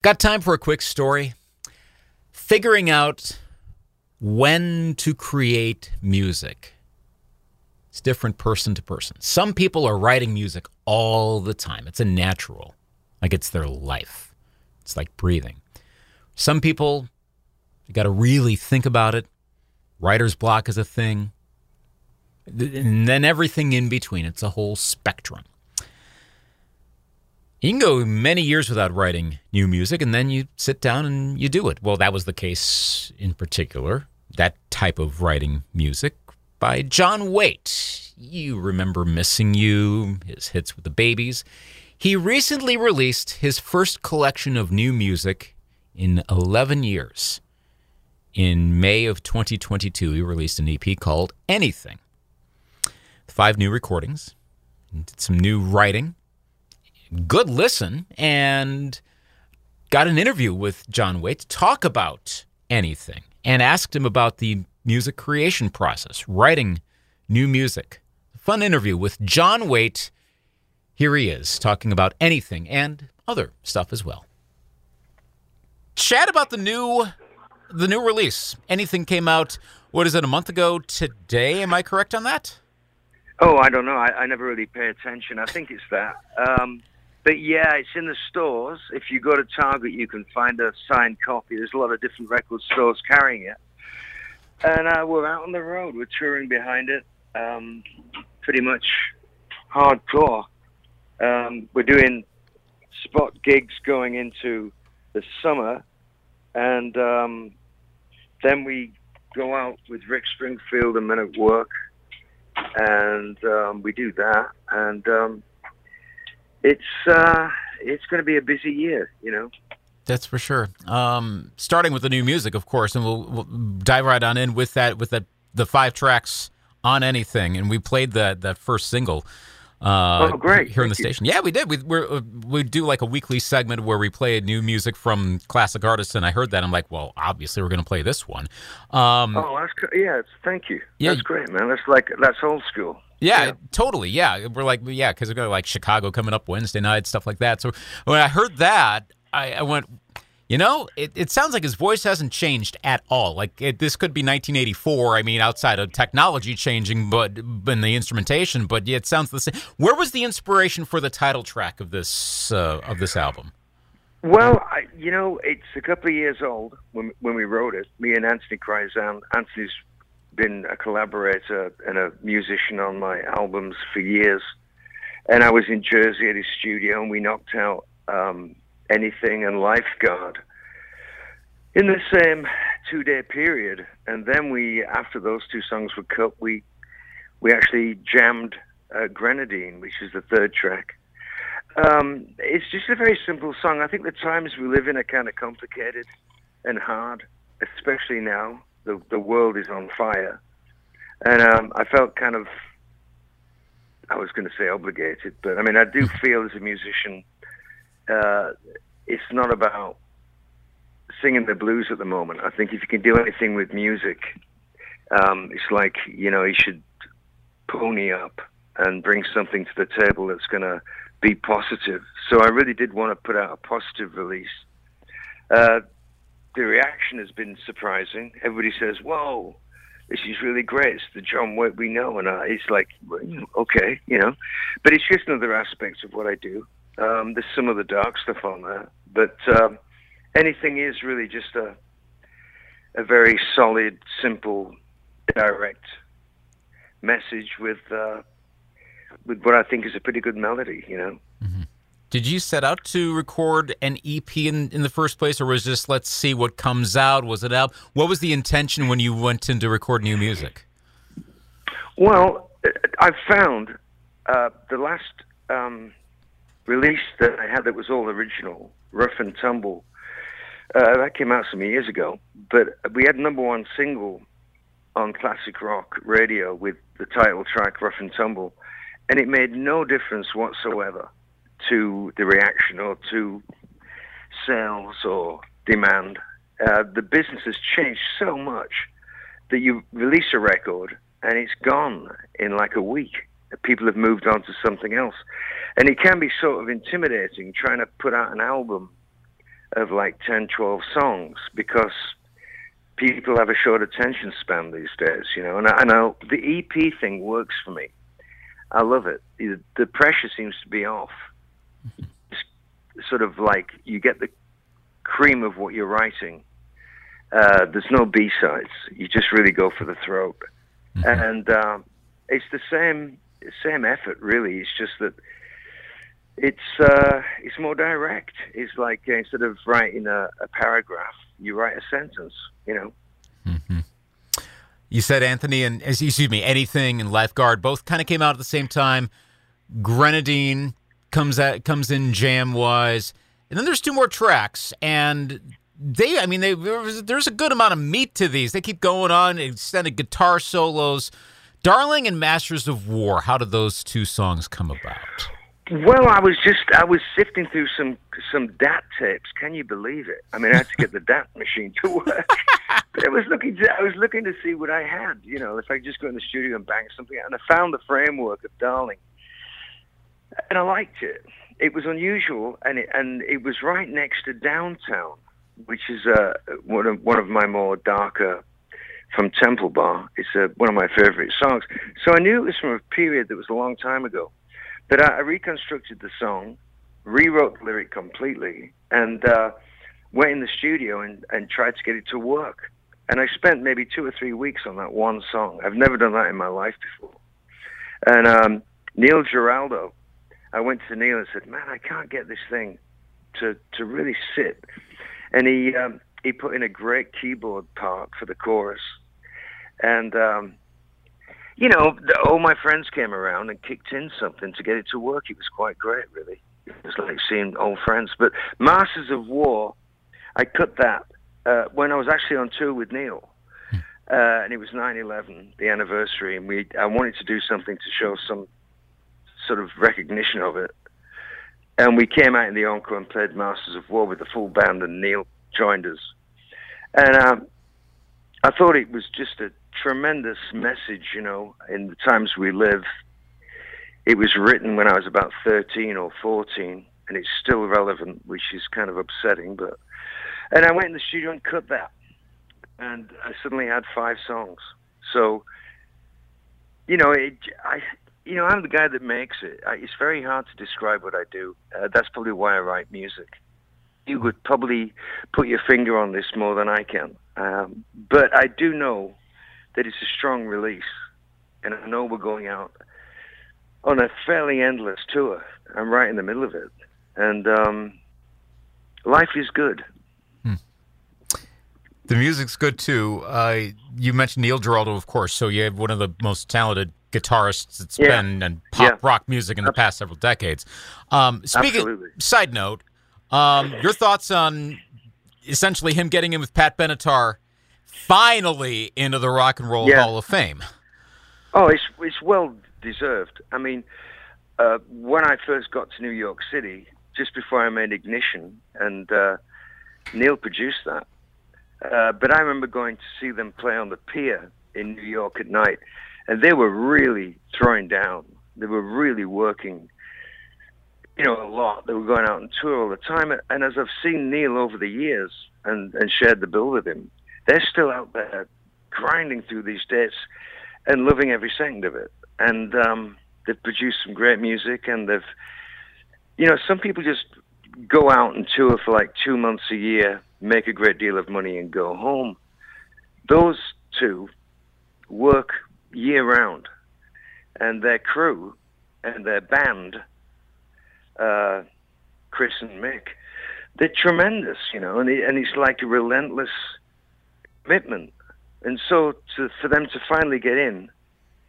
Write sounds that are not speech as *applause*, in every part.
Got time for a quick story? Figuring out when to create music. It's different person to person. Some people are writing music all the time. It's a natural, like it's their life. It's like breathing. Some people, you got to really think about it. Writer's block is a thing. And then everything in between. It's a whole spectrum. You can go many years without writing new music, and then you sit down and you do it. Well, that was the case in particular, that type of writing music by John Waite. You remember Missing You, his hits with the Babys. He recently released his first collection of new music in 11 years. In May of 2022, he released an EP called Anything. Five new recordings, did some new writing good listen and got an interview with John Waite to talk about anything and asked him about the music creation process, writing new music. Fun interview with John Waite. Here he is talking about anything and other stuff as well. Chat about the new the new release. Anything came out what is it a month ago today? Am I correct on that? Oh, I don't know. I, I never really pay attention. I think it's that. Um, but yeah, it's in the stores. If you go to Target, you can find a signed copy. There's a lot of different record stores carrying it. And uh, we're out on the road. We're touring behind it, um, pretty much hardcore. Um, we're doing spot gigs going into the summer, and um, then we go out with Rick Springfield and Men at Work, and um, we do that. And um, it's uh, it's going to be a busy year, you know. That's for sure. Um, starting with the new music, of course, and we'll, we'll, dive right on in with that with that the five tracks on anything, and we played that that first single. Uh, oh, great! Here in the station, yeah, we did. We we we do like a weekly segment where we play new music from classic artists, and I heard that. I'm like, well, obviously we're going to play this one. Um, oh, that's yeah. Thank you. Yeah, that's great, man. That's like that's old school. Yeah, yeah, totally. Yeah, we're like, yeah, because we're going to like Chicago coming up Wednesday night, stuff like that. So when I heard that, I, I went, you know, it, it sounds like his voice hasn't changed at all. Like it, this could be 1984. I mean, outside of technology changing, but in the instrumentation, but yeah, it sounds the same. Where was the inspiration for the title track of this uh, of this album? Well, I, you know, it's a couple of years old when when we wrote it. Me and Anthony Krizan. Anthony's been a collaborator and a musician on my albums for years. And I was in Jersey at his studio, and we knocked out um, Anything and Lifeguard in the same two day period. And then we, after those two songs were cut, we we actually jammed uh, Grenadine, which is the third track. Um, it's just a very simple song. I think the times we live in are kind of complicated and hard, especially now the the world is on fire, and um, I felt kind of I was going to say obligated, but I mean I do *laughs* feel as a musician, uh, it's not about singing the blues at the moment. I think if you can do anything with music, um, it's like you know you should pony up and bring something to the table that's going to be positive. So I really did want to put out a positive release. Uh, the reaction has been surprising. Everybody says, "Whoa, this is really great. It's the John Waite we know," and uh, it's like, okay, you know. But it's just another aspect of what I do. Um, there's some of the dark stuff on there, but um, anything is really just a a very solid, simple, direct message with uh, with what I think is a pretty good melody. You know. Mm-hmm. Did you set out to record an EP in, in the first place, or was just let's see what comes out? Was it out? What was the intention when you went in to record new music? Well, I found uh, the last um, release that I had that was all original, Rough and Tumble. Uh, that came out some years ago, but we had number one single on classic rock radio with the title track Rough and Tumble, and it made no difference whatsoever to the reaction or to sales or demand. Uh, the business has changed so much that you release a record and it's gone in like a week. People have moved on to something else. And it can be sort of intimidating trying to put out an album of like 10, 12 songs because people have a short attention span these days, you know. And I, and the EP thing works for me. I love it. The pressure seems to be off. Sort of like you get the cream of what you're writing. Uh, there's no B sides. You just really go for the throat, mm-hmm. and uh, it's the same same effort. Really, it's just that it's uh, it's more direct. It's like uh, instead of writing a, a, paragraph, you write a sentence. You know. Mm-hmm. You said Anthony and excuse me, anything and Lifeguard both kind of came out at the same time. Grenadine comes at comes in jam wise, and then there's two more tracks, and they, I mean, they there's a good amount of meat to these. They keep going on, extended guitar solos. Darling and Masters of War. How did those two songs come about? Well, I was just I was sifting through some some DAT tapes. Can you believe it? I mean, I had to get the DAT *laughs* machine to work. but I was looking to I was looking to see what I had. You know, if I could just go in the studio and bang something out. And I found the framework of Darling, and I liked it. It was unusual, and it and it was right next to downtown, which is uh, one of one of my more darker from Temple Bar. It's uh, one of my favorite songs. So I knew it was from a period that was a long time ago. But I, I reconstructed the song, rewrote the lyric completely, and uh, went in the studio and, and tried to get it to work. And I spent maybe two or three weeks on that one song. I've never done that in my life before. And um, Neil Giraldo, I went to Neil and said, "Man, I can't get this thing to to really sit." And he um, he put in a great keyboard part for the chorus, and um, you know, all my friends came around and kicked in something to get it to work. It was quite great, really. It was like seeing old friends. But Masters of War, I cut that uh, when I was actually on tour with Neil. Hmm. Uh, and it was 9/11, the anniversary, and we I wanted to do something to show some sort of recognition of it. And we came out in the encore and played Masters of War with the full band, and Neil joined us. And um, I thought it was just a tremendous message, you know, in the times we live. It was written when I was about 13 or 14, and it's still relevant, which is kind of upsetting. But and I went in the studio and cut that, and I suddenly had five songs. So, you know, it, I, you know, I'm the guy that makes it. I, it's very hard to describe what I do. Uh, that's probably why I write music. You would probably put your finger on this more than I can. Um, but I do know that it's a strong release. And I know we're going out on a fairly endless tour. I'm right in the middle of it. And um, life is good. Hmm. The music's good too. Uh, you mentioned Neil Giraldo, of course. So you have one of the most talented guitarists that's yeah. been in pop yeah. rock music in the past several decades. Um, speaking, Absolutely. side note, um, your thoughts on essentially him getting in with Pat Benatar finally into the Rock and Roll yeah. Hall of Fame. Oh, it's it's well deserved. I mean, uh, when I first got to New York City, just before I made Ignition, and uh, Neil produced that. Uh, but I remember going to see them play on the pier in New York at night, and they were really throwing down. They were really working, you know, a lot. They were going out on tour all the time. And as I've seen Neil over the years and, and shared the bill with him, they're still out there grinding through these dates and loving every second of it. And um, they've produced some great music, and they've, you know, some people just go out and tour for like two months a year, make a great deal of money, and go home. Those two work year round, and their crew and their band, uh, Chris and Mick, they're tremendous, you know, and, and it's like a relentless commitment. And so to, for them to finally get in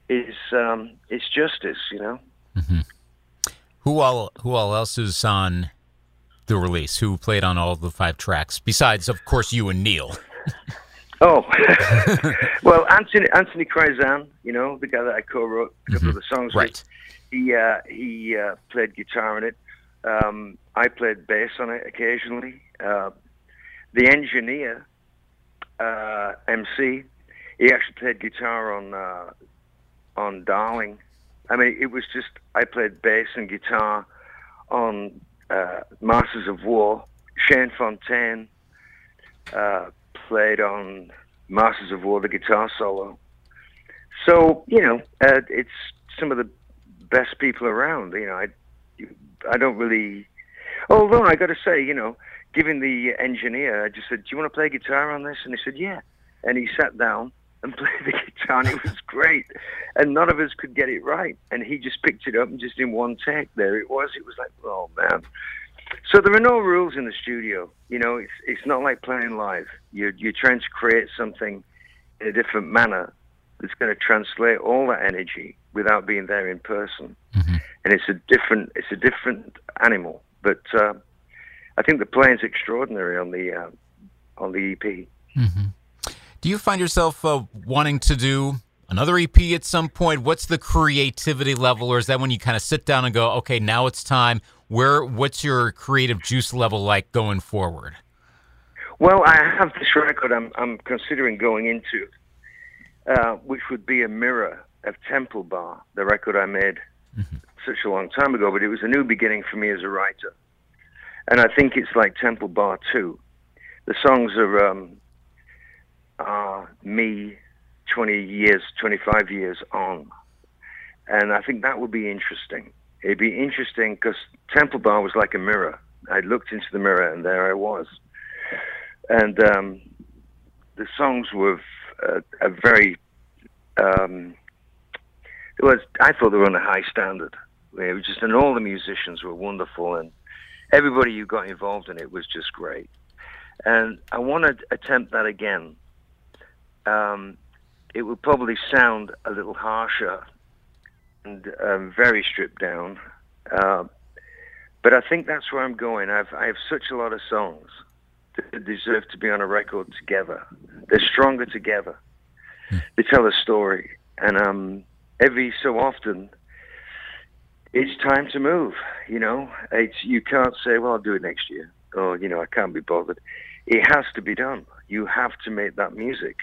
is um, it's justice, you know. Mm-hmm. Who all who all else is on the release? Who played on all the five tracks besides, of course, you and Neil? *laughs* oh, *laughs* well, Anthony Anthony Krizan, you know, the guy that I co-wrote a couple mm-hmm. of the songs right. with. He uh, he uh, played guitar on it. Um, I played bass on it occasionally. Uh, the engineer uh, MC. He actually played guitar on uh, on Darling. I mean, it was just I played bass and guitar on uh, Masters of War. Shane Fontaine uh, played on Masters of War, the guitar solo. So you know, uh, it's some of the best people around. You know, I I don't really. Although I got to say, you know, giving the engineer, I just said, "Do you want to play guitar on this?" And he said, "Yeah." And he sat down and *laughs* played the guitar, and it was great. And none of us could get it right, and he just picked it up and just in one take, there it was. It was like, oh man. So there are no rules in the studio. You know, it's it's not like playing live. You're you're trying to create something in a different manner that's going to translate all that energy without being there in person. Mm-hmm. And it's a different it's a different animal. But uh, I think the playing's extraordinary on the uh, on the EP. Mm-hmm. Do you find yourself uh, wanting to do another EP at some point? What's the creativity level, or is that when you kind of sit down and go, okay, now it's time? Where what's your creative juice level like going forward? Well, I have this record I'm I'm considering going into, uh, which would be a mirror of Temple Bar, the record I made mm-hmm. such a long time ago. But it was a new beginning for me as a writer, and I think it's like Temple Bar too. The songs are um, are me 20 years, 25 years on, and I think that would be interesting. It'd be interesting because Temple Bar was like a mirror. I looked into the mirror and there I was. And um, the songs were a, a very, um, it was, I thought they were on a high standard. It was just, and all the musicians were wonderful and everybody who got involved in it was just great. And I want to attempt that again. Um, it would probably sound a little harsher and um, very stripped down. Uh, but I think that's where I'm going. I've I have such a lot of songs that deserve to be on a record together. They're stronger together. Mm. They tell a story, and um, every so often, it's time to move. You know, it's you can't say, "Well, I'll do it next year," or you know, "I can't be bothered." It has to be done. You have to make that music,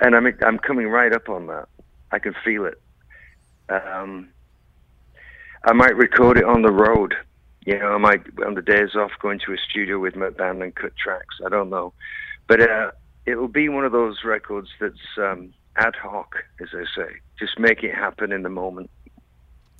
and I'm I'm coming right up on that. I can feel it. Um, I might record it on the road. You know, I might on the days off go into a studio with my band and cut tracks. I don't know, but uh, it will be one of those records that's um, ad hoc, as I say. Just make it happen in the moment.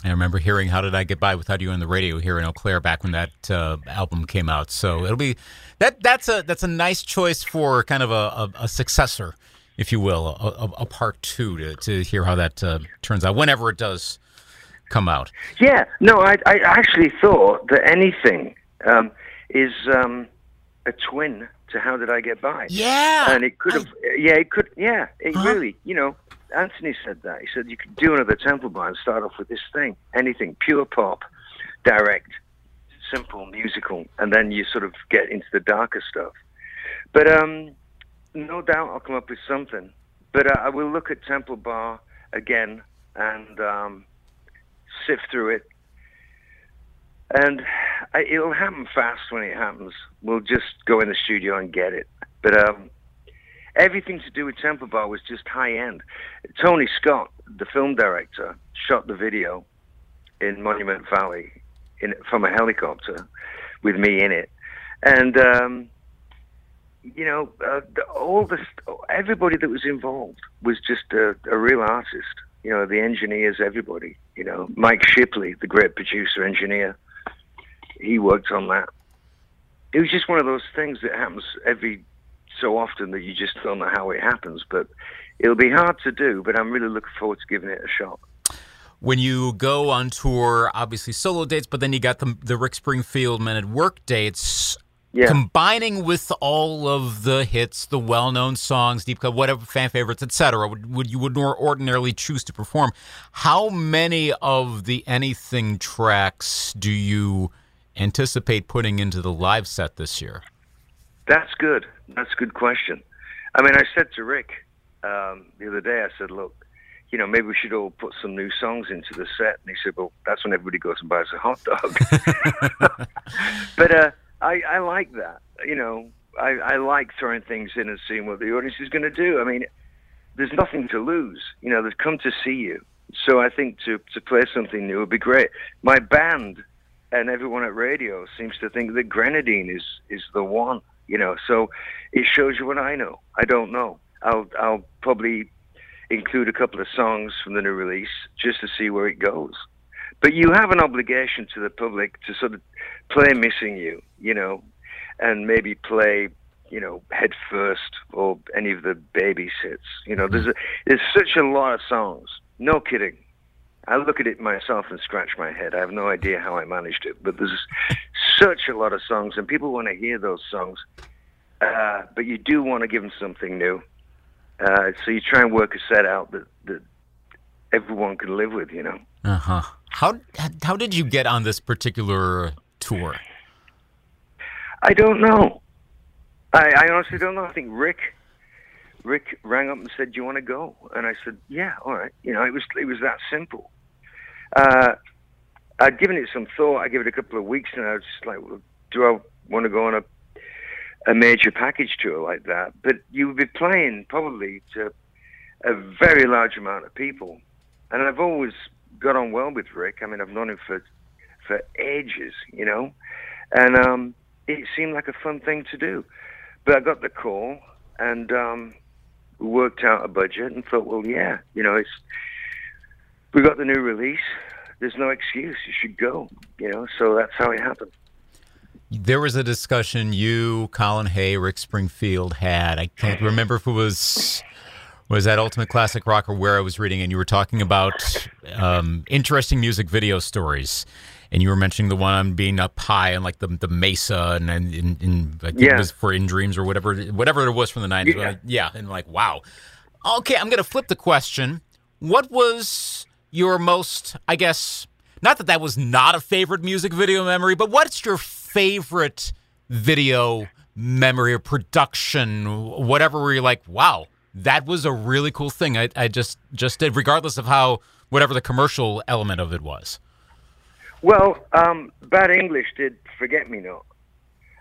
I remember hearing "How Did I Get By Without You" on the radio here in Eau Claire back when that uh, album came out. So it'll be that that's a that's a nice choice for kind of a, a, a successor if you will, a, a, a part two to, to hear how that uh, turns out, whenever it does come out. Yeah, no, I, I actually thought that anything um, is um, a twin to How Did I Get By? Yeah. And it could have, I... yeah, it could, yeah, it huh? really, you know, Anthony said that. He said you could do another Temple Bar and start off with this thing, anything, pure pop, direct, simple, musical, and then you sort of get into the darker stuff. But um, no doubt I'll come up with something. But uh, I will look at Temple Bar again and um, sift through it. And I, it'll happen fast when it happens. We'll just go in the studio and get it. But um, everything to do with Temple Bar was just high end. Tony Scott, the film director, shot the video in Monument Valley in, from a helicopter with me in it. And um, you know, uh, all the everybody that was involved was just a, a, real artist. You know, the engineers, everybody. You know, Mike Shipley, the great producer engineer, he worked on that. It was just one of those things that happens every so often that you just don't know how it happens. But it'll be hard to do. But I'm really looking forward to giving it a shot when you go on tour, obviously solo dates, but then you got the the Rick Springfield Men at Work dates yeah. combining with all of the hits, the well-known songs, deep cut, whatever fan favorites, etc., would, would you would ordinarily choose to perform. How many of the anything tracks do you anticipate putting into the live set this year? That's good. That's a good question. I mean, I said to Rick um, the other day, I said, look, you know, maybe we should all put some new songs into the set. And he said, well, that's when everybody goes and buys a hot dog. *laughs* *laughs* but uh, I, I like that. You know, I, I like throwing things in and seeing what the audience is going to do. I mean, there's nothing to lose. You know, they've come to see you. So I think to, to play something new would be great. My band and everyone at radio seems to think that Grenadine is is the one. You know, so it shows you what I know. I don't know. I'll I'll probably include a couple of songs from the new release just to see where it goes. But you have an obligation to the public to sort of play "Missing You," you know, and maybe play you know, head first or any of the baby babysits. You know, there's a, there's such a lot of songs. No kidding. I look at it myself and scratch my head. I have no idea how I managed it, but there's such a lot of songs, and people want to hear those songs. Uh, but you do want to give them something new. Uh, so you try and work a set out that, that everyone can live with, you know. Uh huh. How how did you get on this particular tour? I don't know. I, I honestly don't know. I think Rick Rick rang up and said, "Do you want to go?" And I said, "Yeah, all right." You know, it was it was that simple. Uh, I'd given it some thought. I gave it a couple of weeks, and I was just like, well, "Do I want to go on a a major package tour like that?" But you would be playing probably to a very large amount of people, and I've always got on well with Rick. I mean, I've known him for for ages, you know, and um, it seemed like a fun thing to do. But I got the call, and um, we worked out a budget and thought, well, yeah, you know, it's we got the new release. There's no excuse. You should go. You know, so that's how it happened. There was a discussion you, Colin Hay, Rick Springfield had. I can't *laughs* remember if it was was that Ultimate Classic Rock or where I was reading, and you were talking about um, interesting music video stories. And you were mentioning the one on being up high and like the the mesa and and in, in like yeah. it was for in dreams or whatever whatever it was from the 90s yeah. yeah and like wow. Okay i'm gonna flip the question. What was your most i guess not that that was not a favorite music video memory but what's your favorite video memory or production whatever where you're like wow that was a really cool thing i, I just just did regardless of how whatever the commercial element of it was well, um, Bad English did Forget Me Not,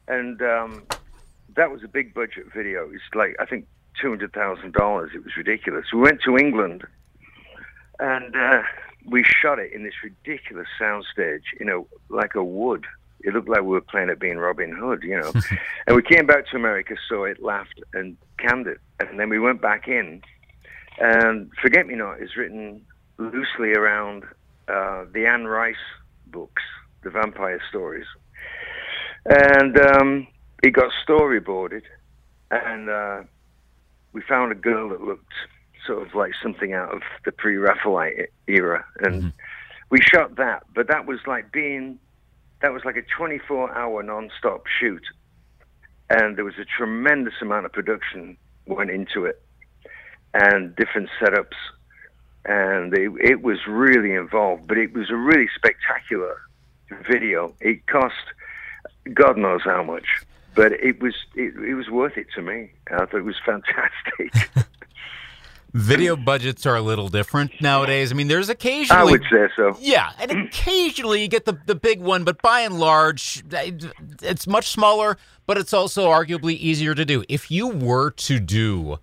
and um, that was a big budget video. It's like I think two hundred thousand dollars. It was ridiculous. We went to England, and uh, we shot it in this ridiculous soundstage. You know, like a wood. It looked like we were playing at being Robin Hood. You know, *laughs* and we came back to America, saw it, laughed, and canned it, and then we went back in. And Forget Me Not is written loosely around uh, the Anne Rice books, the vampire stories, and um, it got storyboarded, and uh, we found a girl that looked sort of like something out of the pre-Raphaelite era, and mm-hmm. we shot that. But that was like being, that was like a 24-hour non-stop shoot, and there was a tremendous amount of production went into it, and different setups and it, it was really involved. But it was a really spectacular video. It cost God knows how much, but it was it, it was worth it to me. I thought it was fantastic. *laughs* Video budgets are a little different nowadays. I mean, there's occasionally. I would say so. Yeah, and occasionally you get the the big one, but by and large, it's much smaller. But it's also arguably easier to do. If you were to do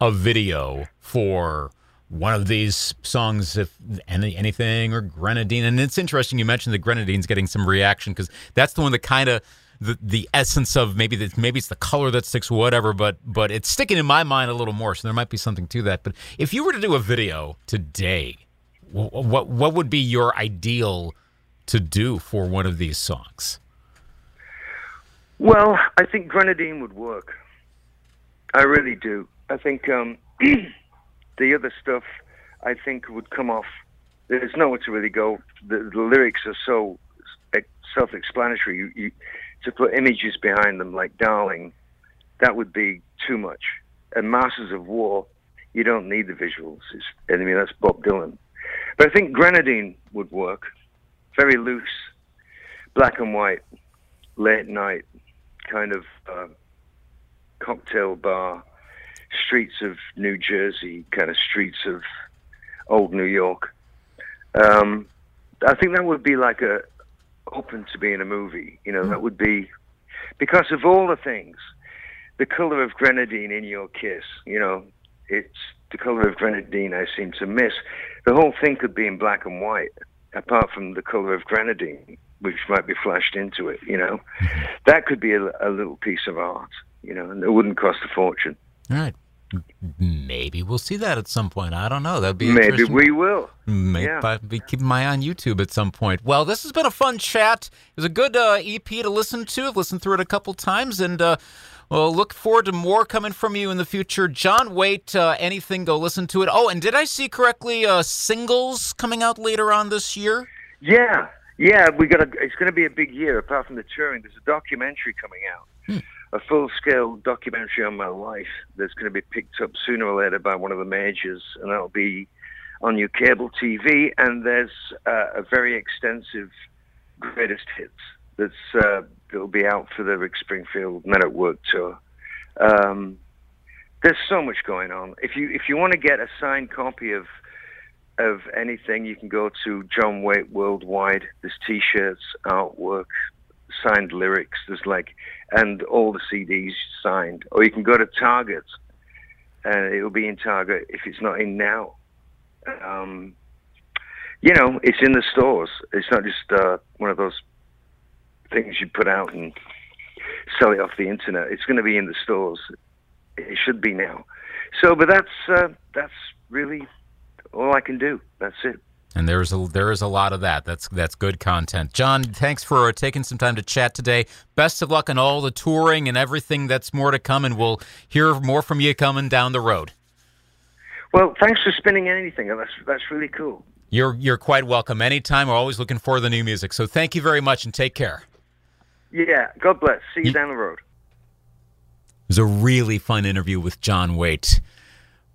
a video for one of these songs, if any, anything, or Grenadine. And it's interesting you mentioned the Grenadine's getting some reaction because that's the one that kind of the the essence of maybe that maybe it's the color that sticks, whatever. But but it's sticking in my mind a little more, so there might be something to that. But if you were to do a video today, what what would be your ideal to do for one of these songs? Well, I think Grenadine would work. I really do. I think. Um, *clears throat* the other stuff, I think, would come off. There's nowhere to really go. The, the lyrics are so self-explanatory. You, you, to put images behind them, like "Darling," that would be too much. And "Masters of War," you don't need the visuals. It's, I mean, that's Bob Dylan. But I think "Grenadine" would work. Very loose, black and white, late night, kind of uh, cocktail bar streets of New Jersey, kind of streets of old New York. Um, I think that would be like a open to be in a movie. You know, mm. that would be because of all the things, the color of grenadine in your kiss. You know, it's the color of grenadine I seem to miss. The whole thing could be in black and white, apart from the color of grenadine. which might be flashed into it. You know, *laughs* that could be a, a little piece of art. You know, and it wouldn't cost a fortune. All right. Maybe we'll see that at some point. I don't know. That'd be Maybe we will. Maybe Yeah. I'll be keeping my eye on YouTube at some point. Well, this has been a fun chat. It was a good uh, EP to listen to. I've listened through it a couple times, and uh, well, look forward to more coming from you in the future. John Waite, uh, anything, go listen to it. Oh, and did I see correctly? Uh, singles coming out later on this year. Yeah, yeah. We got. A, it's going to be a big year. Apart from the touring, there's a documentary coming out, a full-scale documentary on my life that's going to be picked up sooner or later by one of the majors, and that'll be on your cable TV. And there's uh, a very extensive greatest hits that's uh, that'll be out for the Rick Springfield Men at Work tour. Um, there's so much going on. If you if you want to get a signed copy of of anything, you can go to John Waite Worldwide. There's T-shirts, artwork, signed lyrics. There's like, and all the CDs signed. Or you can go to Target, and it'll be in Target if it's not in now. Um, you know, it's in the stores. It's not just uh, one of those things you put out and sell it off the internet. It's going to be in the stores. It should be now. So, but that's uh, that's really all I can do. That's it. And there's a there is a lot of that. That's that's good content. John, thanks for uh, taking some time to chat today. Best of luck on all the touring and everything that's more to come, and we'll hear more from you coming down the road. Well, thanks for spinning anything. That's that's really cool. You're you're quite welcome anytime. We're always looking for the new music. So thank you very much and take care. Yeah. God bless. See you down the road. It was a really fun interview with John Waite.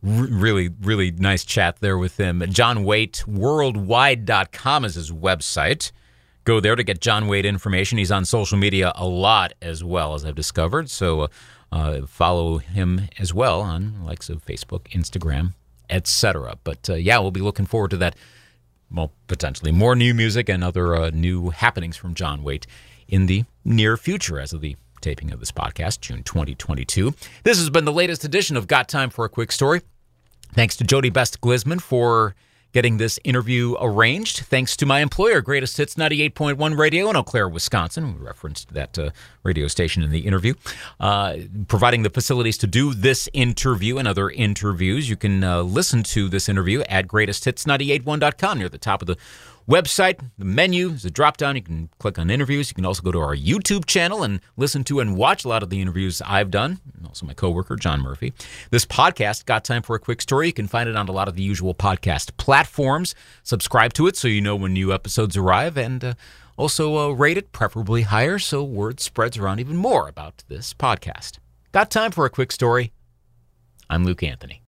Really, really nice chat there with him. John Waite Worldwide.com is his website. Go there to get John Waite information. He's on social media a lot as well, as I've discovered. So uh, uh, follow him as well on likes of Facebook, Instagram, etc. But uh, yeah, we'll be looking forward to that. Well, potentially more new music and other uh, new happenings from John Waite in the near future as of the taping of this podcast, June 2022. This has been the latest edition of Got Time for a Quick Story. Thanks to Jody Best Glisman for getting this interview arranged. Thanks to my employer, Greatest Hits 98.1 Radio in Eau Claire, Wisconsin. We referenced that uh, radio station in the interview. Uh, providing the facilities to do this interview and other interviews. You can uh, listen to this interview at greatesthits981.com near the top of the website. The menu is a drop down. You can click on interviews. You can also go to our YouTube channel and listen to and watch a lot of the interviews I've done. Also my coworker, John Murphy. This podcast, Got Time for a Quick Story, you can find it on a lot of the usual podcast platforms. Subscribe to it so you know when new episodes arrive and uh, also uh, rate it, preferably higher, so word spreads around even more about this podcast. Got time for a quick story? I'm Luke Anthony.